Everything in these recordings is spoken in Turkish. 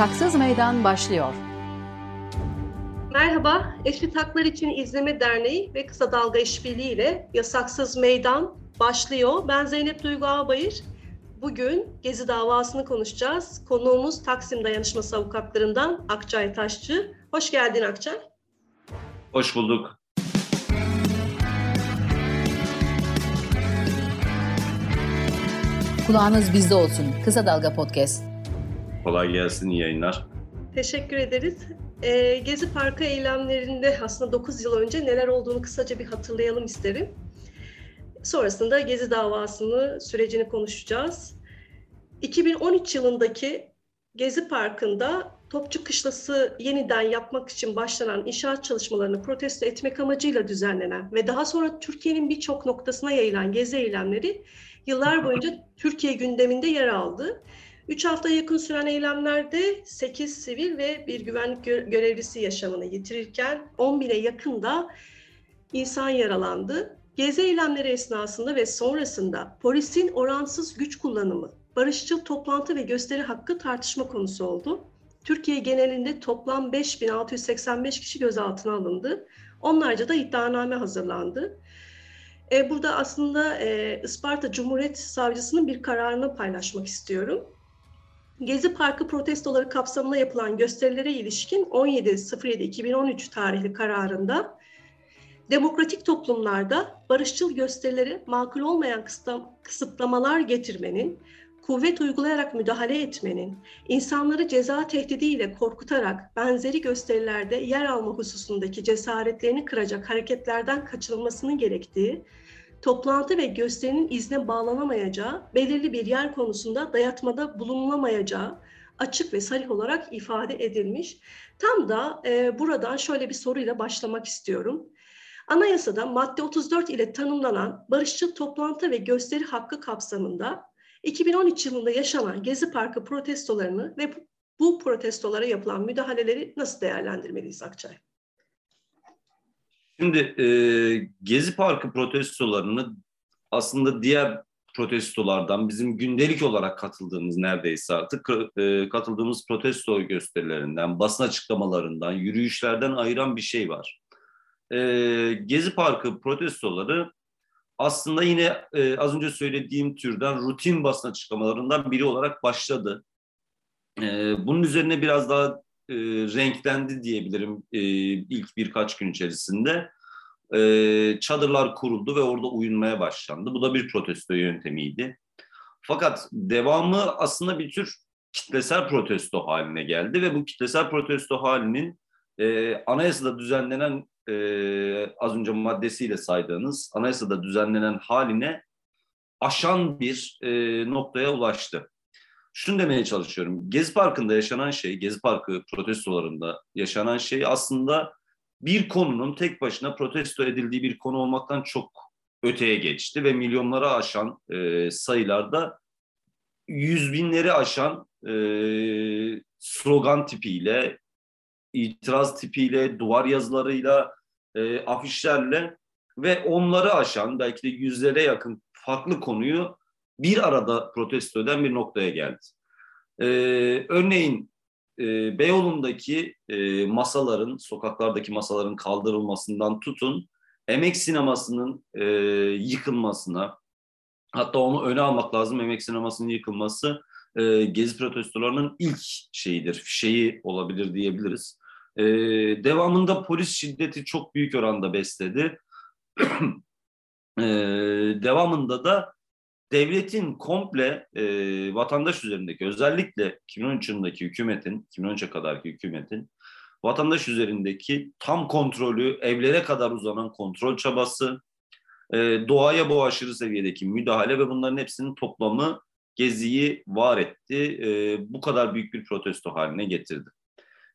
Yasaksız Meydan başlıyor. Merhaba, Eşit Haklar İçin İzleme Derneği ve Kısa Dalga İşbirliği ile Yasaksız Meydan başlıyor. Ben Zeynep Duygu Ağbayır. Bugün Gezi davasını konuşacağız. Konuğumuz Taksim Dayanışması Avukatlarından Akçay Taşçı. Hoş geldin Akçay. Hoş bulduk. Kulağınız bizde olsun. Kısa Dalga Podcast. Kolay gelsin, iyi yayınlar. Teşekkür ederiz. Ee, Gezi Parkı eylemlerinde aslında 9 yıl önce neler olduğunu kısaca bir hatırlayalım isterim. Sonrasında Gezi davasını, sürecini konuşacağız. 2013 yılındaki Gezi Parkı'nda Topçu Kışlası yeniden yapmak için başlanan inşaat çalışmalarını protesto etmek amacıyla düzenlenen ve daha sonra Türkiye'nin birçok noktasına yayılan gezi eylemleri yıllar boyunca Türkiye gündeminde yer aldı. Üç hafta yakın süren eylemlerde 8 sivil ve bir güvenlik görevlisi yaşamını yitirirken 10 bine yakın da insan yaralandı. Gezi eylemleri esnasında ve sonrasında polisin oransız güç kullanımı, barışçıl toplantı ve gösteri hakkı tartışma konusu oldu. Türkiye genelinde toplam 5685 kişi gözaltına alındı. Onlarca da iddianame hazırlandı. E, burada aslında e, Isparta Cumhuriyet Savcısının bir kararını paylaşmak istiyorum. Gezi Parkı protestoları kapsamında yapılan gösterilere ilişkin 17.07.2013 tarihli kararında demokratik toplumlarda barışçıl gösterileri makul olmayan kısıtlamalar getirmenin, kuvvet uygulayarak müdahale etmenin, insanları ceza tehdidiyle korkutarak benzeri gösterilerde yer alma hususundaki cesaretlerini kıracak hareketlerden kaçınılmasının gerektiği, toplantı ve gösterinin izne bağlanamayacağı, belirli bir yer konusunda dayatmada bulunulamayacağı açık ve sarih olarak ifade edilmiş. Tam da e, buradan şöyle bir soruyla başlamak istiyorum. Anayasada madde 34 ile tanımlanan barışçıl toplantı ve gösteri hakkı kapsamında 2013 yılında yaşanan Gezi Parkı protestolarını ve bu protestolara yapılan müdahaleleri nasıl değerlendirmeliyiz Akçay? Şimdi e, Gezi Parkı protestolarını aslında diğer protestolardan bizim gündelik olarak katıldığımız neredeyse artık e, katıldığımız protesto gösterilerinden, basın açıklamalarından, yürüyüşlerden ayıran bir şey var. E, Gezi Parkı protestoları aslında yine e, az önce söylediğim türden rutin basın açıklamalarından biri olarak başladı. E, bunun üzerine biraz daha e, renklendi diyebilirim e, ilk birkaç gün içerisinde. E, çadırlar kuruldu ve orada uyunmaya başlandı. Bu da bir protesto yöntemiydi. Fakat devamı aslında bir tür kitlesel protesto haline geldi ve bu kitlesel protesto halinin e, anayasada düzenlenen e, az önce maddesiyle saydığınız anayasada düzenlenen haline aşan bir e, noktaya ulaştı. Şunu demeye çalışıyorum. Gezi Parkı'nda yaşanan şey, Gezi Parkı protestolarında yaşanan şey aslında bir konunun tek başına protesto edildiği bir konu olmaktan çok öteye geçti ve milyonlara aşan e, sayılarda yüz binleri aşan e, slogan tipiyle, itiraz tipiyle, duvar yazılarıyla, e, afişlerle ve onları aşan belki de yüzlere yakın farklı konuyu bir arada protesto eden bir noktaya geldi. E, örneğin e, Beyoğlu'ndaki e, masaların, sokaklardaki masaların kaldırılmasından tutun, emek sinemasının e, yıkılmasına, hatta onu öne almak lazım, emek sinemasının yıkılması e, gezi protestolarının ilk şeyidir, fişeği olabilir diyebiliriz. E, devamında polis şiddeti çok büyük oranda besledi. e, devamında da devletin komple e, vatandaş üzerindeki özellikle 2013 yılındaki hükümetin, 2013'e kadarki hükümetin vatandaş üzerindeki tam kontrolü, evlere kadar uzanan kontrol çabası, e, doğaya bu aşırı seviyedeki müdahale ve bunların hepsinin toplamı Gezi'yi var etti. E, bu kadar büyük bir protesto haline getirdi.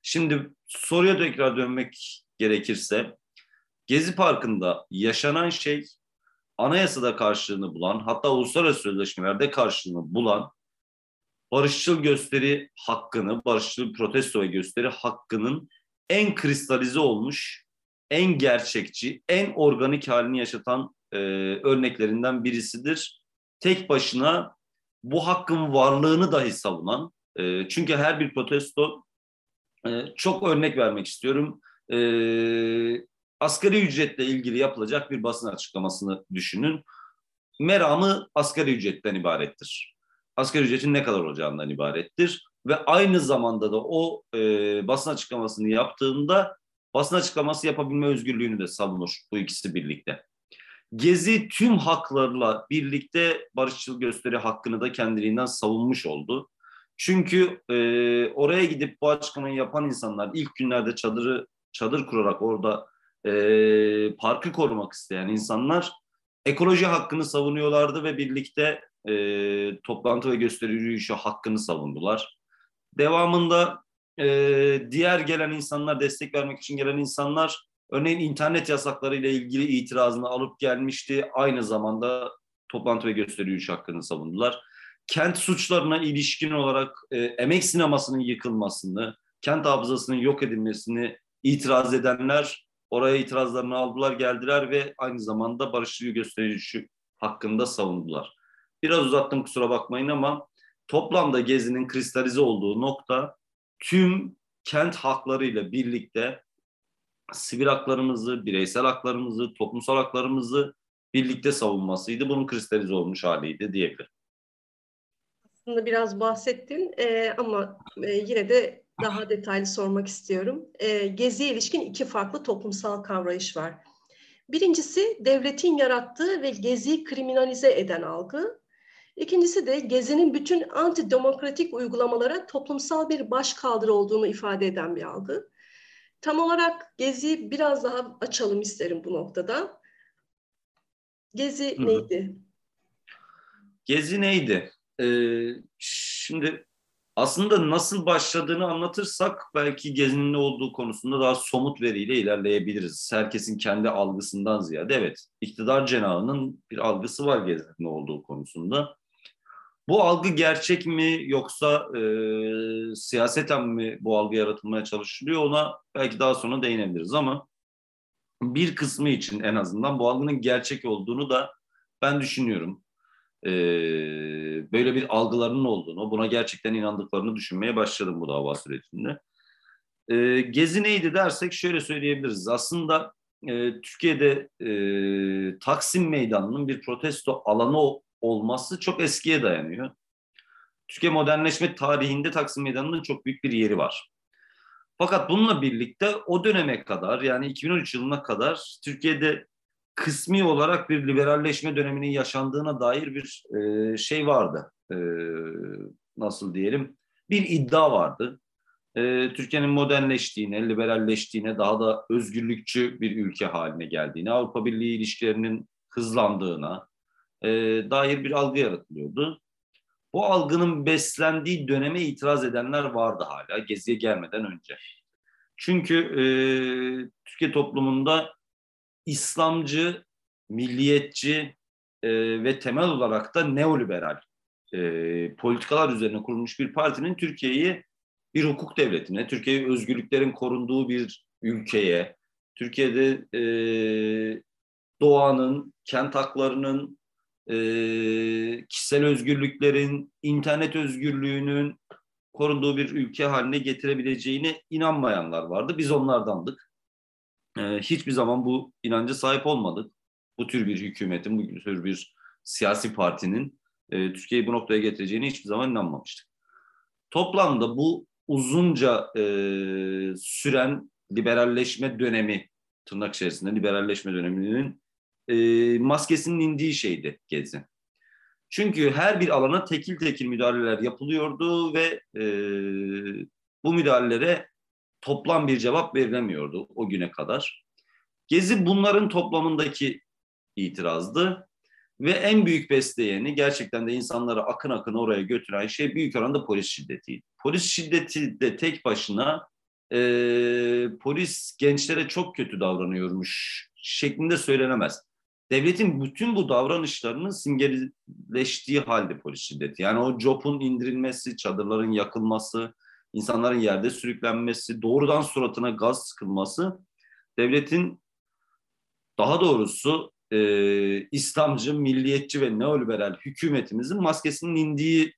Şimdi soruya tekrar dönmek gerekirse Gezi Parkı'nda yaşanan şey anayasada karşılığını bulan hatta uluslararası sözleşmelerde karşılığını bulan barışçıl gösteri hakkını, barışçıl protesto ve gösteri hakkının en kristalize olmuş, en gerçekçi, en organik halini yaşatan e, örneklerinden birisidir. Tek başına bu hakkın varlığını dahi savunan, E, çünkü her bir protesto e, çok örnek vermek istiyorum. E, asgari ücretle ilgili yapılacak bir basın açıklamasını düşünün. Meramı asgari ücretten ibarettir. Asgari ücretin ne kadar olacağından ibarettir. Ve aynı zamanda da o e, basın açıklamasını yaptığında basın açıklaması yapabilme özgürlüğünü de savunur bu ikisi birlikte. Gezi tüm haklarla birlikte barışçıl gösteri hakkını da kendiliğinden savunmuş oldu. Çünkü e, oraya gidip bu açıklamayı yapan insanlar ilk günlerde çadırı çadır kurarak orada e, parkı korumak isteyen insanlar ekoloji hakkını savunuyorlardı ve birlikte e, toplantı ve gösteri yürüyüşü hakkını savundular. Devamında e, diğer gelen insanlar, destek vermek için gelen insanlar örneğin internet yasakları ile ilgili itirazını alıp gelmişti. Aynı zamanda toplantı ve gösteri yürüyüşü hakkını savundular. Kent suçlarına ilişkin olarak e, emek sinemasının yıkılmasını, kent hafızasının yok edilmesini itiraz edenler oraya itirazlarını aldılar, geldiler ve aynı zamanda barışçı gösterici hakkında savundular. Biraz uzattım kusura bakmayın ama toplamda Gezi'nin kristalize olduğu nokta tüm kent haklarıyla birlikte sivil haklarımızı, bireysel haklarımızı, toplumsal haklarımızı birlikte savunmasıydı. Bunun kristalize olmuş haliydi diyebilirim. Aslında biraz bahsettin e, ama e, yine de daha detaylı sormak istiyorum. E, geziye ilişkin iki farklı toplumsal kavrayış var. Birincisi devletin yarattığı ve geziyi kriminalize eden algı. İkincisi de gezinin bütün antidemokratik uygulamalara toplumsal bir başkaldırı olduğunu ifade eden bir algı. Tam olarak Gezi biraz daha açalım isterim bu noktada. Gezi neydi? Gezi neydi? Ee, şimdi aslında nasıl başladığını anlatırsak belki Gezi'nin ne olduğu konusunda daha somut veriyle ilerleyebiliriz. Herkesin kendi algısından ziyade evet iktidar cenahının bir algısı var Gezi'nin ne olduğu konusunda. Bu algı gerçek mi yoksa e, siyaseten mi bu algı yaratılmaya çalışılıyor ona belki daha sonra değinebiliriz ama bir kısmı için en azından bu algının gerçek olduğunu da ben düşünüyorum. Ee, böyle bir algılarının olduğunu, buna gerçekten inandıklarını düşünmeye başladım bu dava sürecinde. Ee, Gezi neydi dersek şöyle söyleyebiliriz. Aslında e, Türkiye'de e, Taksim Meydanı'nın bir protesto alanı olması çok eskiye dayanıyor. Türkiye modernleşme tarihinde Taksim Meydanı'nın çok büyük bir yeri var. Fakat bununla birlikte o döneme kadar yani 2013 yılına kadar Türkiye'de kısmi olarak bir liberalleşme döneminin yaşandığına dair bir e, şey vardı. E, nasıl diyelim? Bir iddia vardı. E, Türkiye'nin modernleştiğine, liberalleştiğine, daha da özgürlükçü bir ülke haline geldiğine, Avrupa Birliği ilişkilerinin hızlandığına, e, dair bir algı yaratılıyordu. Bu algının beslendiği döneme itiraz edenler vardı hala Gezi'ye gelmeden önce. Çünkü e, Türkiye toplumunda İslamcı, milliyetçi e, ve temel olarak da neoliberal e, politikalar üzerine kurulmuş bir partinin Türkiye'yi bir hukuk devletine, Türkiye'yi özgürlüklerin korunduğu bir ülkeye, Türkiye'de e, doğanın, kent haklarının, e, kişisel özgürlüklerin, internet özgürlüğünün korunduğu bir ülke haline getirebileceğine inanmayanlar vardı. Biz onlardandık. E, hiçbir zaman bu inanca sahip olmadık. Bu tür bir hükümetin, bu tür bir siyasi partinin e, Türkiye'yi bu noktaya getireceğine hiçbir zaman inanmamıştık. Toplamda bu uzunca e, süren liberalleşme dönemi, tırnak içerisinde liberalleşme döneminin e, maskesinin indiği şeydi Gezi. Çünkü her bir alana tekil tekil müdahaleler yapılıyordu ve e, bu müdahalelere toplam bir cevap verilemiyordu o güne kadar. Gezi bunların toplamındaki itirazdı ve en büyük besleyeni gerçekten de insanları akın akın oraya götüren şey büyük oranda polis şiddetiydi. Polis şiddeti de tek başına e, polis gençlere çok kötü davranıyormuş şeklinde söylenemez devletin bütün bu davranışlarının simgeleştiği halde polis şiddeti. Yani o copun indirilmesi, çadırların yakılması, insanların yerde sürüklenmesi, doğrudan suratına gaz sıkılması devletin daha doğrusu e, İslamcı, milliyetçi ve neoliberal hükümetimizin maskesinin indiği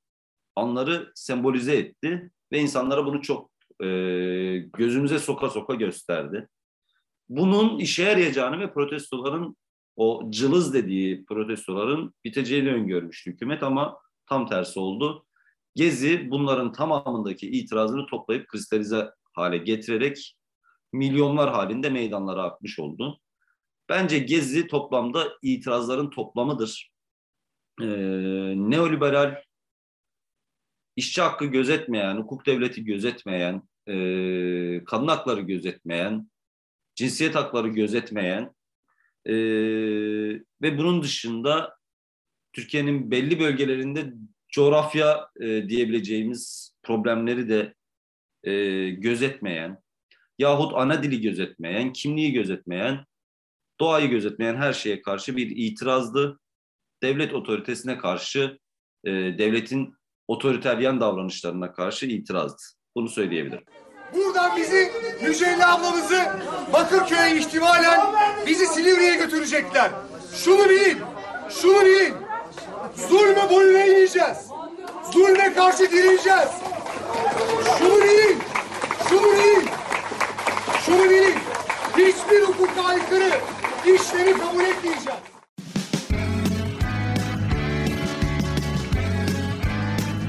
anları sembolize etti ve insanlara bunu çok e, gözümüze soka soka gösterdi. Bunun işe yarayacağını ve protestoların o cılız dediği protestoların biteceğini öngörmüştü hükümet ama tam tersi oldu. Gezi bunların tamamındaki itirazını toplayıp kristalize hale getirerek milyonlar halinde meydanlara akmış oldu. Bence Gezi toplamda itirazların toplamıdır. Ee, neoliberal, işçi hakkı gözetmeyen, hukuk devleti gözetmeyen, e, kadın hakları gözetmeyen, cinsiyet hakları gözetmeyen e, ve bunun dışında Türkiye'nin belli bölgelerinde coğrafya e, diyebileceğimiz problemleri de e, gözetmeyen yahut ana dili gözetmeyen, kimliği gözetmeyen, doğayı gözetmeyen her şeye karşı bir itirazdı. Devlet otoritesine karşı, e, devletin otoriteryen davranışlarına karşı itirazdı. Bunu söyleyebilirim. Buradan bizi Mücella ablamızı Bakırköy'e ihtimalen bizi Silivri'ye götürecekler. Şunu bilin, şunu bilin. Zulme boyun eğmeyeceğiz. Zulme karşı direneceğiz. Şunu bilin, şunu bilin. Şunu bilin. Hiçbir hukuka aykırı işleri kabul etmeyeceğiz.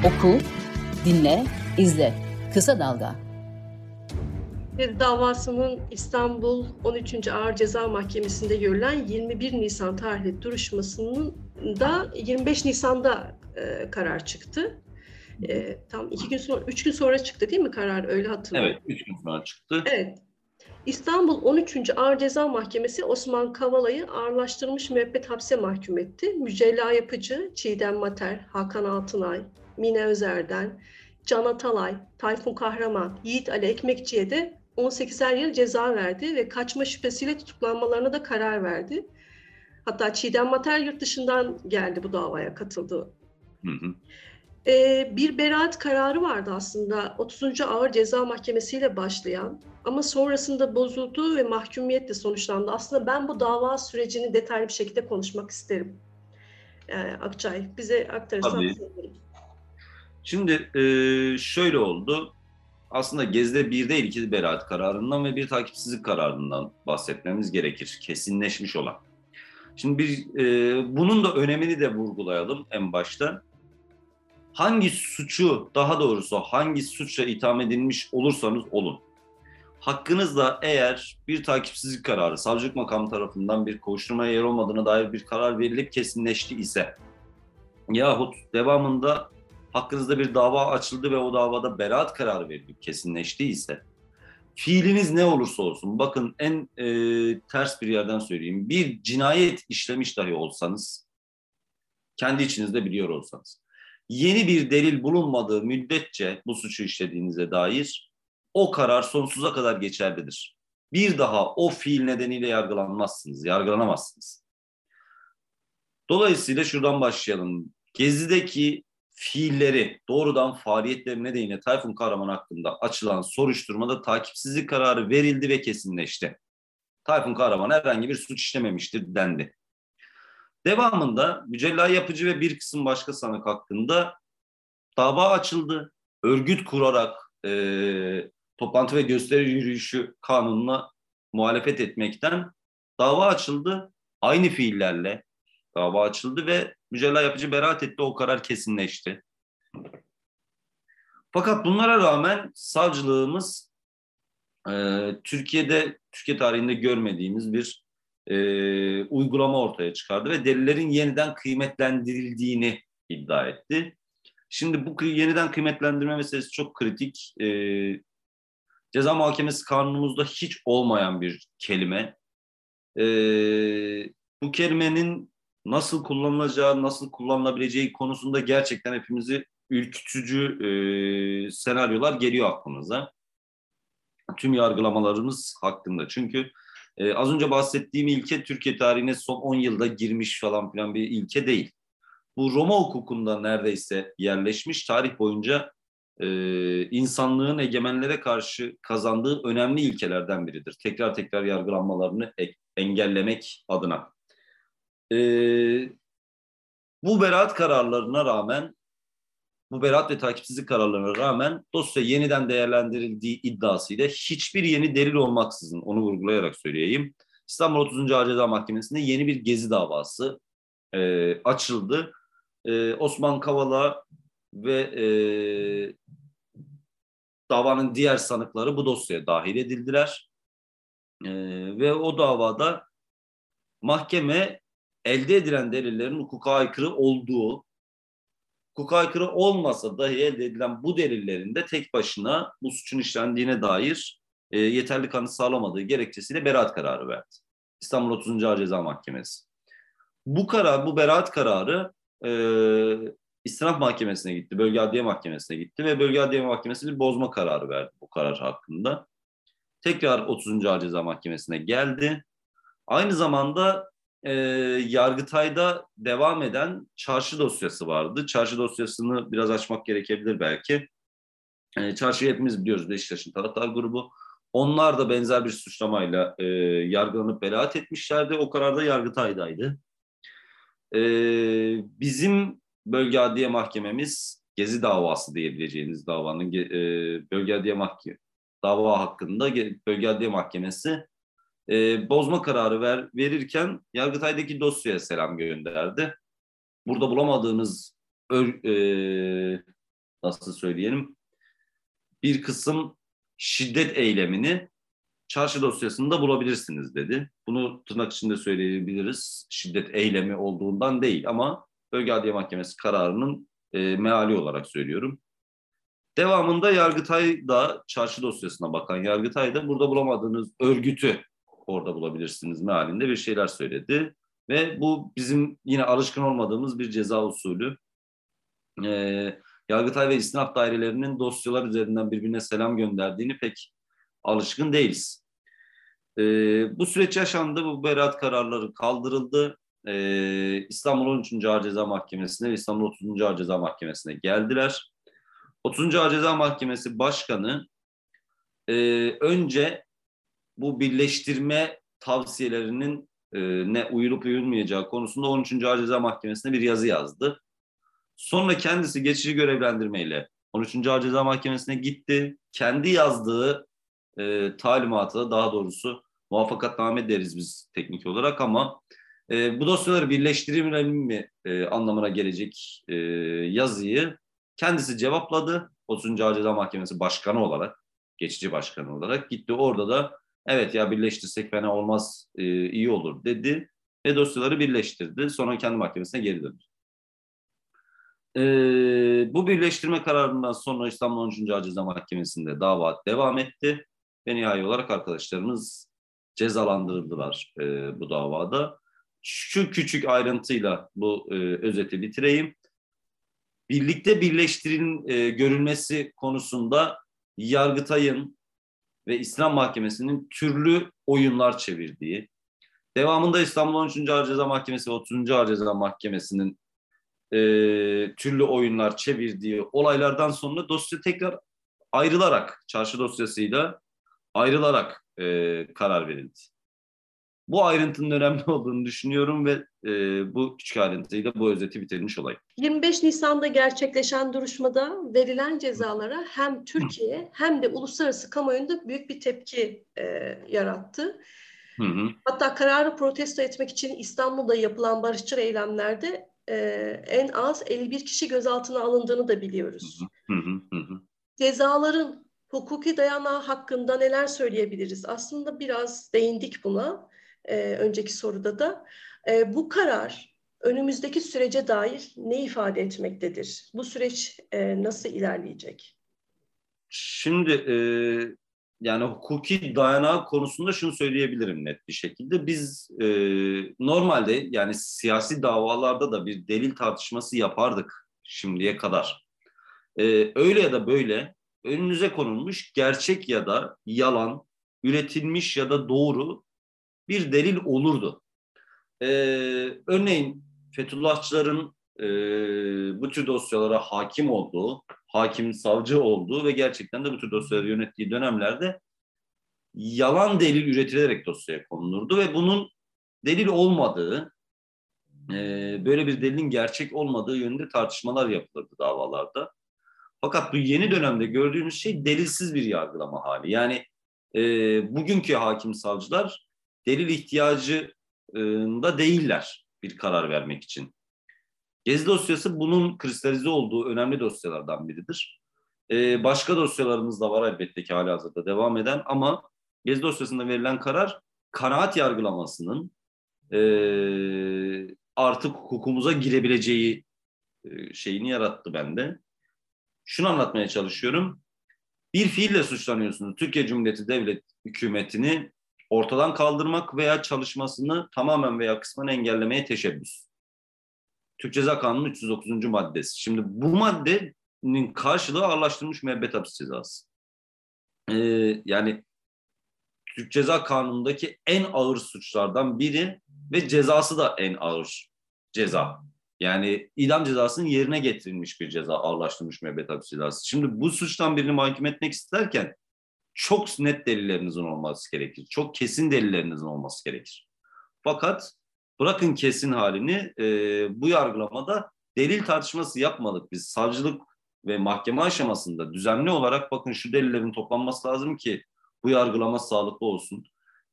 Oku, dinle, izle. Kısa Dalga. Bir davasının İstanbul 13. Ağır Ceza Mahkemesi'nde görülen 21 Nisan tarihli duruşmasının da 25 Nisan'da e, karar çıktı. E, tam iki gün sonra, üç gün sonra çıktı değil mi karar? Öyle hatırlıyorum. Evet, üç gün sonra çıktı. Evet. İstanbul 13. Ağır Ceza Mahkemesi Osman Kavala'yı ağırlaştırılmış müebbet hapse mahkum etti. Mücella Yapıcı, Çiğdem Mater, Hakan Altınay, Mine Özer'den, Can Atalay, Tayfun Kahraman, Yiğit Ali Ekmekçi'ye de 18'er yıl ceza verdi ve kaçma şüphesiyle tutuklanmalarına da karar verdi. Hatta Çiğdem Mater yurt dışından geldi bu davaya katıldı. Hı hı. Ee, bir beraat kararı vardı aslında 30. Ağır Ceza Mahkemesi ile başlayan ama sonrasında bozuldu ve mahkumiyetle sonuçlandı. Aslında ben bu dava sürecini detaylı bir şekilde konuşmak isterim. Ee, Akçay, bize aktarırsan sevinirim. Şimdi e, şöyle oldu. Aslında Gezde bir değil iki beraat kararından ve bir takipsizlik kararından bahsetmemiz gerekir. Kesinleşmiş olan. Şimdi bir e, bunun da önemini de vurgulayalım en başta. Hangi suçu daha doğrusu hangi suçla itham edilmiş olursanız olun. Hakkınızda eğer bir takipsizlik kararı savcılık makamı tarafından bir kovuşturmaya yer olmadığına dair bir karar verilip kesinleşti ise yahut devamında hakkınızda bir dava açıldı ve o davada beraat kararı verilip kesinleştiyse fiiliniz ne olursa olsun bakın en e, ters bir yerden söyleyeyim bir cinayet işlemiş dahi olsanız kendi içinizde biliyor olsanız yeni bir delil bulunmadığı müddetçe bu suçu işlediğinize dair o karar sonsuza kadar geçerlidir. Bir daha o fiil nedeniyle yargılanmazsınız, yargılanamazsınız. Dolayısıyla şuradan başlayalım. Gezi'deki fiilleri doğrudan faaliyetlerine de yine Tayfun Kahraman hakkında açılan soruşturmada takipsizlik kararı verildi ve kesinleşti. Tayfun Kahraman herhangi bir suç işlememiştir dendi. Devamında Mücella Yapıcı ve bir kısım başka sanık hakkında dava açıldı. Örgüt kurarak e, toplantı ve gösteri yürüyüşü kanununa muhalefet etmekten dava açıldı. Aynı fiillerle dava açıldı ve Mücella Yapıcı beraat etti. O karar kesinleşti. Fakat bunlara rağmen savcılığımız e, Türkiye'de, Türkiye tarihinde görmediğimiz bir e, uygulama ortaya çıkardı ve delillerin yeniden kıymetlendirildiğini iddia etti. Şimdi bu yeniden kıymetlendirme meselesi çok kritik. E, ceza muhakemesi kanunumuzda hiç olmayan bir kelime. E, bu kelimenin nasıl kullanılacağı, nasıl kullanılabileceği konusunda gerçekten hepimizi ürkütücü e, senaryolar geliyor aklımıza. Tüm yargılamalarımız hakkında. Çünkü e, az önce bahsettiğim ilke Türkiye tarihine son 10 yılda girmiş falan filan bir ilke değil. Bu Roma hukukunda neredeyse yerleşmiş tarih boyunca e, insanlığın egemenlere karşı kazandığı önemli ilkelerden biridir. Tekrar tekrar yargılanmalarını e- engellemek adına. E, bu beraat kararlarına rağmen bu beraat ve takipsizlik kararlarına rağmen dosya yeniden değerlendirildiği iddiasıyla hiçbir yeni delil olmaksızın onu vurgulayarak söyleyeyim. İstanbul 30. Ağır Ceza Mahkemesi'nde yeni bir gezi davası e, açıldı. E, Osman Kavala ve e, davanın diğer sanıkları bu dosyaya dahil edildiler. E, ve o davada mahkeme elde edilen delillerin hukuka aykırı olduğu, hukuka aykırı olmasa dahi elde edilen bu delillerin de tek başına bu suçun işlendiğine dair e, yeterli kanıt sağlamadığı gerekçesiyle beraat kararı verdi. İstanbul 30. Ağır Ceza Mahkemesi. Bu karar, bu beraat kararı e, İstinaf Mahkemesi'ne gitti, Bölge Adliye Mahkemesi'ne gitti ve Bölge Adliye Mahkemesi bir bozma kararı verdi bu karar hakkında. Tekrar 30. Ağır Ceza Mahkemesi'ne geldi. Aynı zamanda e, Yargıtay'da devam eden çarşı dosyası vardı. Çarşı dosyasını biraz açmak gerekebilir belki. E, çarşıyı hepimiz biliyoruz Beşiktaş'ın taraftar grubu. Onlar da benzer bir suçlamayla e, yargılanıp beraat etmişlerdi. O karar da Yargıtay'daydı. E, bizim Bölge Adliye Mahkememiz Gezi davası diyebileceğiniz davanın e, Bölge Adliye Mahkeme dava hakkında Bölge Adliye Mahkemesi e, bozma kararı ver, verirken Yargıtay'daki dosyaya selam gönderdi. Burada bulamadığınız ör, e, nasıl söyleyelim bir kısım şiddet eylemini çarşı dosyasında bulabilirsiniz dedi. Bunu tırnak içinde söyleyebiliriz. Şiddet eylemi olduğundan değil ama Bölge Adliye Mahkemesi kararının e, meali olarak söylüyorum. Devamında Yargıtay'da çarşı dosyasına bakan Yargıtay'da burada bulamadığınız örgütü orada bulabilirsiniz mealinde bir şeyler söyledi. Ve bu bizim yine alışkın olmadığımız bir ceza usulü. Ee, Yargıtay ve istinaf dairelerinin dosyalar üzerinden birbirine selam gönderdiğini pek alışkın değiliz. Ee, bu süreç yaşandı, bu beraat kararları kaldırıldı. Ee, İstanbul 13. Ağır Ceza Mahkemesi'ne ve İstanbul 30. Ağır Ceza Mahkemesi'ne geldiler. 30. Ağır Ceza Mahkemesi Başkanı e, önce bu birleştirme tavsiyelerinin e, ne uyulup uyulmayacağı konusunda 13. Ağır Ceza Mahkemesi'ne bir yazı yazdı. Sonra kendisi geçici görevlendirmeyle 13. Ağır Ceza Mahkemesi'ne gitti. Kendi yazdığı e, talimatı daha doğrusu muvaffakatname deriz biz teknik olarak ama e, bu dosyaları birleştirelim mi e, anlamına gelecek e, yazıyı kendisi cevapladı. 30. Ağır Ceza Mahkemesi Başkanı olarak, geçici başkanı olarak gitti. Orada da evet ya birleştirsek fena olmaz, e, iyi olur dedi ve dosyaları birleştirdi. Sonra kendi mahkemesine geri döndü. E, bu birleştirme kararından sonra İstanbul 13. Ağır Ceza Mahkemesi'nde dava devam etti ve nihai olarak arkadaşlarımız cezalandırıldılar e, bu davada. Şu küçük ayrıntıyla bu e, özeti bitireyim. Birlikte birleştirin e, görülmesi konusunda Yargıtay'ın ve İslam Mahkemesi'nin türlü oyunlar çevirdiği, devamında İstanbul 13. Ağır Ceza Mahkemesi ve 30. Ağır Ceza Mahkemesi'nin e, türlü oyunlar çevirdiği olaylardan sonra dosya tekrar ayrılarak, çarşı dosyasıyla ayrılarak e, karar verildi. Bu ayrıntının önemli olduğunu düşünüyorum ve e, bu küçük ayrıntıyla bu özeti bitirmiş olayım. 25 Nisan'da gerçekleşen duruşmada verilen cezalara hem Türkiye hem de uluslararası kamuoyunda büyük bir tepki e, yarattı. Hı hı. Hatta kararı protesto etmek için İstanbul'da yapılan barışçıl eylemlerde e, en az 51 kişi gözaltına alındığını da biliyoruz. Hı hı hı. Cezaların hukuki dayanağı hakkında neler söyleyebiliriz? Aslında biraz değindik buna e, önceki soruda da. E, bu karar önümüzdeki sürece dair ne ifade etmektedir? Bu süreç e, nasıl ilerleyecek? Şimdi e, yani hukuki dayanağı konusunda şunu söyleyebilirim net bir şekilde. Biz e, normalde yani siyasi davalarda da bir delil tartışması yapardık şimdiye kadar. E, öyle ya da böyle önünüze konulmuş gerçek ya da yalan, üretilmiş ya da doğru bir delil olurdu. Ee, örneğin Fethullahçıların e, bu tür dosyalara hakim olduğu, hakim savcı olduğu ve gerçekten de bu tür dosyaları yönettiği dönemlerde yalan delil üretilerek dosyaya konulurdu ve bunun delil olmadığı, e, böyle bir delilin gerçek olmadığı yönünde tartışmalar yapılırdı davalarda. Fakat bu yeni dönemde gördüğümüz şey delilsiz bir yargılama hali. Yani e, bugünkü hakim savcılar delil ihtiyacında değiller bir karar vermek için. Gezi dosyası bunun kristalize olduğu önemli dosyalardan biridir. Ee, başka dosyalarımız da var elbette ki hala hazırda devam eden ama Gezi dosyasında verilen karar kanaat yargılamasının e, artık hukukumuza girebileceği e, şeyini yarattı bende. Şunu anlatmaya çalışıyorum. Bir fiille suçlanıyorsunuz. Türkiye Cumhuriyeti Devlet hükümetini ortadan kaldırmak veya çalışmasını tamamen veya kısmen engellemeye teşebbüs. Türk Ceza Kanunu 309. maddesi. Şimdi bu maddenin karşılığı ağırlaştırılmış müebbet hapis cezası. Ee, yani Türk Ceza Kanunu'ndaki en ağır suçlardan biri ve cezası da en ağır ceza. Yani idam cezasının yerine getirilmiş bir ceza ağırlaştırılmış müebbet hapis cezası. Şimdi bu suçtan birini mahkum etmek isterken çok net delillerinizin olması gerekir. Çok kesin delillerinizin olması gerekir. Fakat bırakın kesin halini e, bu yargılamada delil tartışması yapmadık biz. Savcılık ve mahkeme aşamasında düzenli olarak bakın şu delillerin toplanması lazım ki bu yargılama sağlıklı olsun.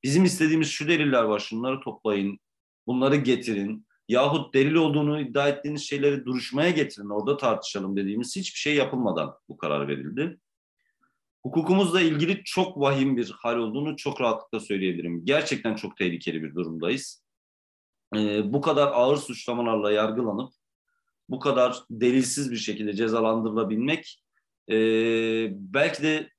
Bizim istediğimiz şu deliller var şunları toplayın, bunları getirin. Yahut delil olduğunu iddia ettiğiniz şeyleri duruşmaya getirin, orada tartışalım dediğimiz hiçbir şey yapılmadan bu karar verildi. Hukukumuzla ilgili çok vahim bir hal olduğunu çok rahatlıkla söyleyebilirim. Gerçekten çok tehlikeli bir durumdayız. Ee, bu kadar ağır suçlamalarla yargılanıp bu kadar delilsiz bir şekilde cezalandırılabilmek e, belki de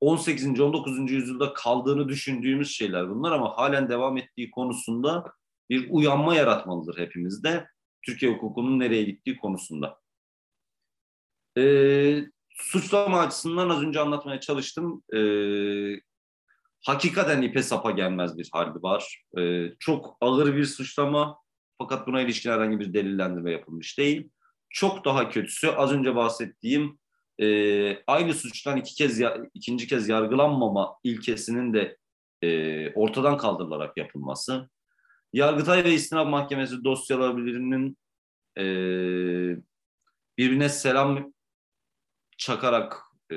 18. 19. yüzyılda kaldığını düşündüğümüz şeyler bunlar ama halen devam ettiği konusunda bir uyanma yaratmalıdır hepimizde. Türkiye hukukunun nereye gittiği konusunda. Ee, suçlama açısından az önce anlatmaya çalıştım. Ee, hakikaten ipe sapa gelmez bir hali var. Ee, çok ağır bir suçlama fakat buna ilişkin herhangi bir delillendirme yapılmış değil. Çok daha kötüsü az önce bahsettiğim e, aynı suçtan iki kez ikinci kez yargılanmama ilkesinin de e, ortadan kaldırılarak yapılması. Yargıtay ve İstinaf Mahkemesi dosyalarının e, birbirine selam çakarak e,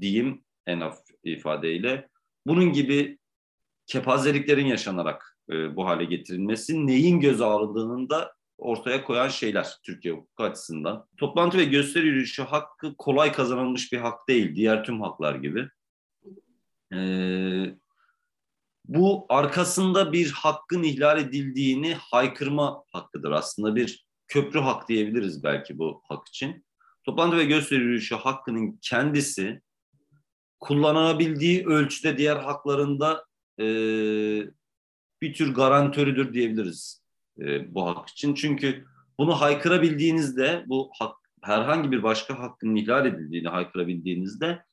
diyeyim en hafif ifadeyle bunun gibi kepazeliklerin yaşanarak e, bu hale getirilmesi neyin göz alındığının da ortaya koyan şeyler Türkiye hukuku açısından. Toplantı ve gösteri yürüyüşü hakkı kolay kazanılmış bir hak değil, diğer tüm haklar gibi. Ee, bu arkasında bir hakkın ihlal edildiğini haykırma hakkıdır. Aslında bir köprü hak diyebiliriz belki bu hak için. Toplantı ve gösteri yürüyüşü hakkının kendisi kullanabildiği ölçüde diğer haklarında e, bir tür garantörüdür diyebiliriz e, bu hak için. Çünkü bunu haykırabildiğinizde, bu hak, herhangi bir başka hakkın ihlal edildiğini haykırabildiğinizde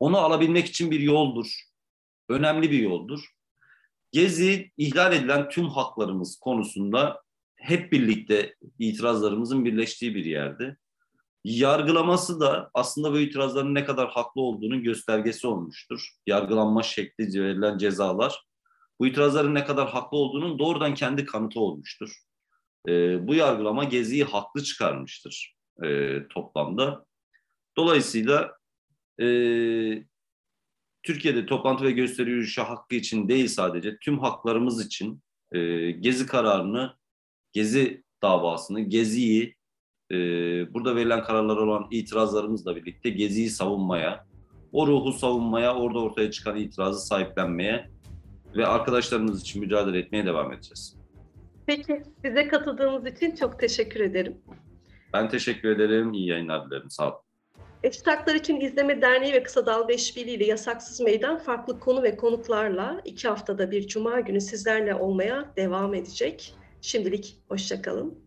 onu alabilmek için bir yoldur. Önemli bir yoldur. Gezi ihlal edilen tüm haklarımız konusunda hep birlikte itirazlarımızın birleştiği bir yerdi. Yargılaması da aslında bu itirazların ne kadar haklı olduğunun göstergesi olmuştur. Yargılanma şekli, verilen cezalar bu itirazların ne kadar haklı olduğunun doğrudan kendi kanıtı olmuştur. E, bu yargılama Gezi'yi haklı çıkarmıştır e, toplamda. Dolayısıyla e, Türkiye'de toplantı ve gösteri yürüyüşü hakkı için değil sadece tüm haklarımız için e, Gezi kararını, Gezi davasını, Gezi'yi e, burada verilen kararlar olan itirazlarımızla birlikte Gezi'yi savunmaya, o ruhu savunmaya, orada ortaya çıkan itirazı sahiplenmeye ve arkadaşlarımız için mücadele etmeye devam edeceğiz. Peki bize katıldığınız için çok teşekkür ederim. Ben teşekkür ederim. İyi yayınlar dilerim. Sağ olun. Eşit Haklar İçin İzleme Derneği ve Kısa Dalga İşbirliği ile Yasaksız Meydan farklı konu ve konuklarla iki haftada bir cuma günü sizlerle olmaya devam edecek. Şimdilik hoşçakalın.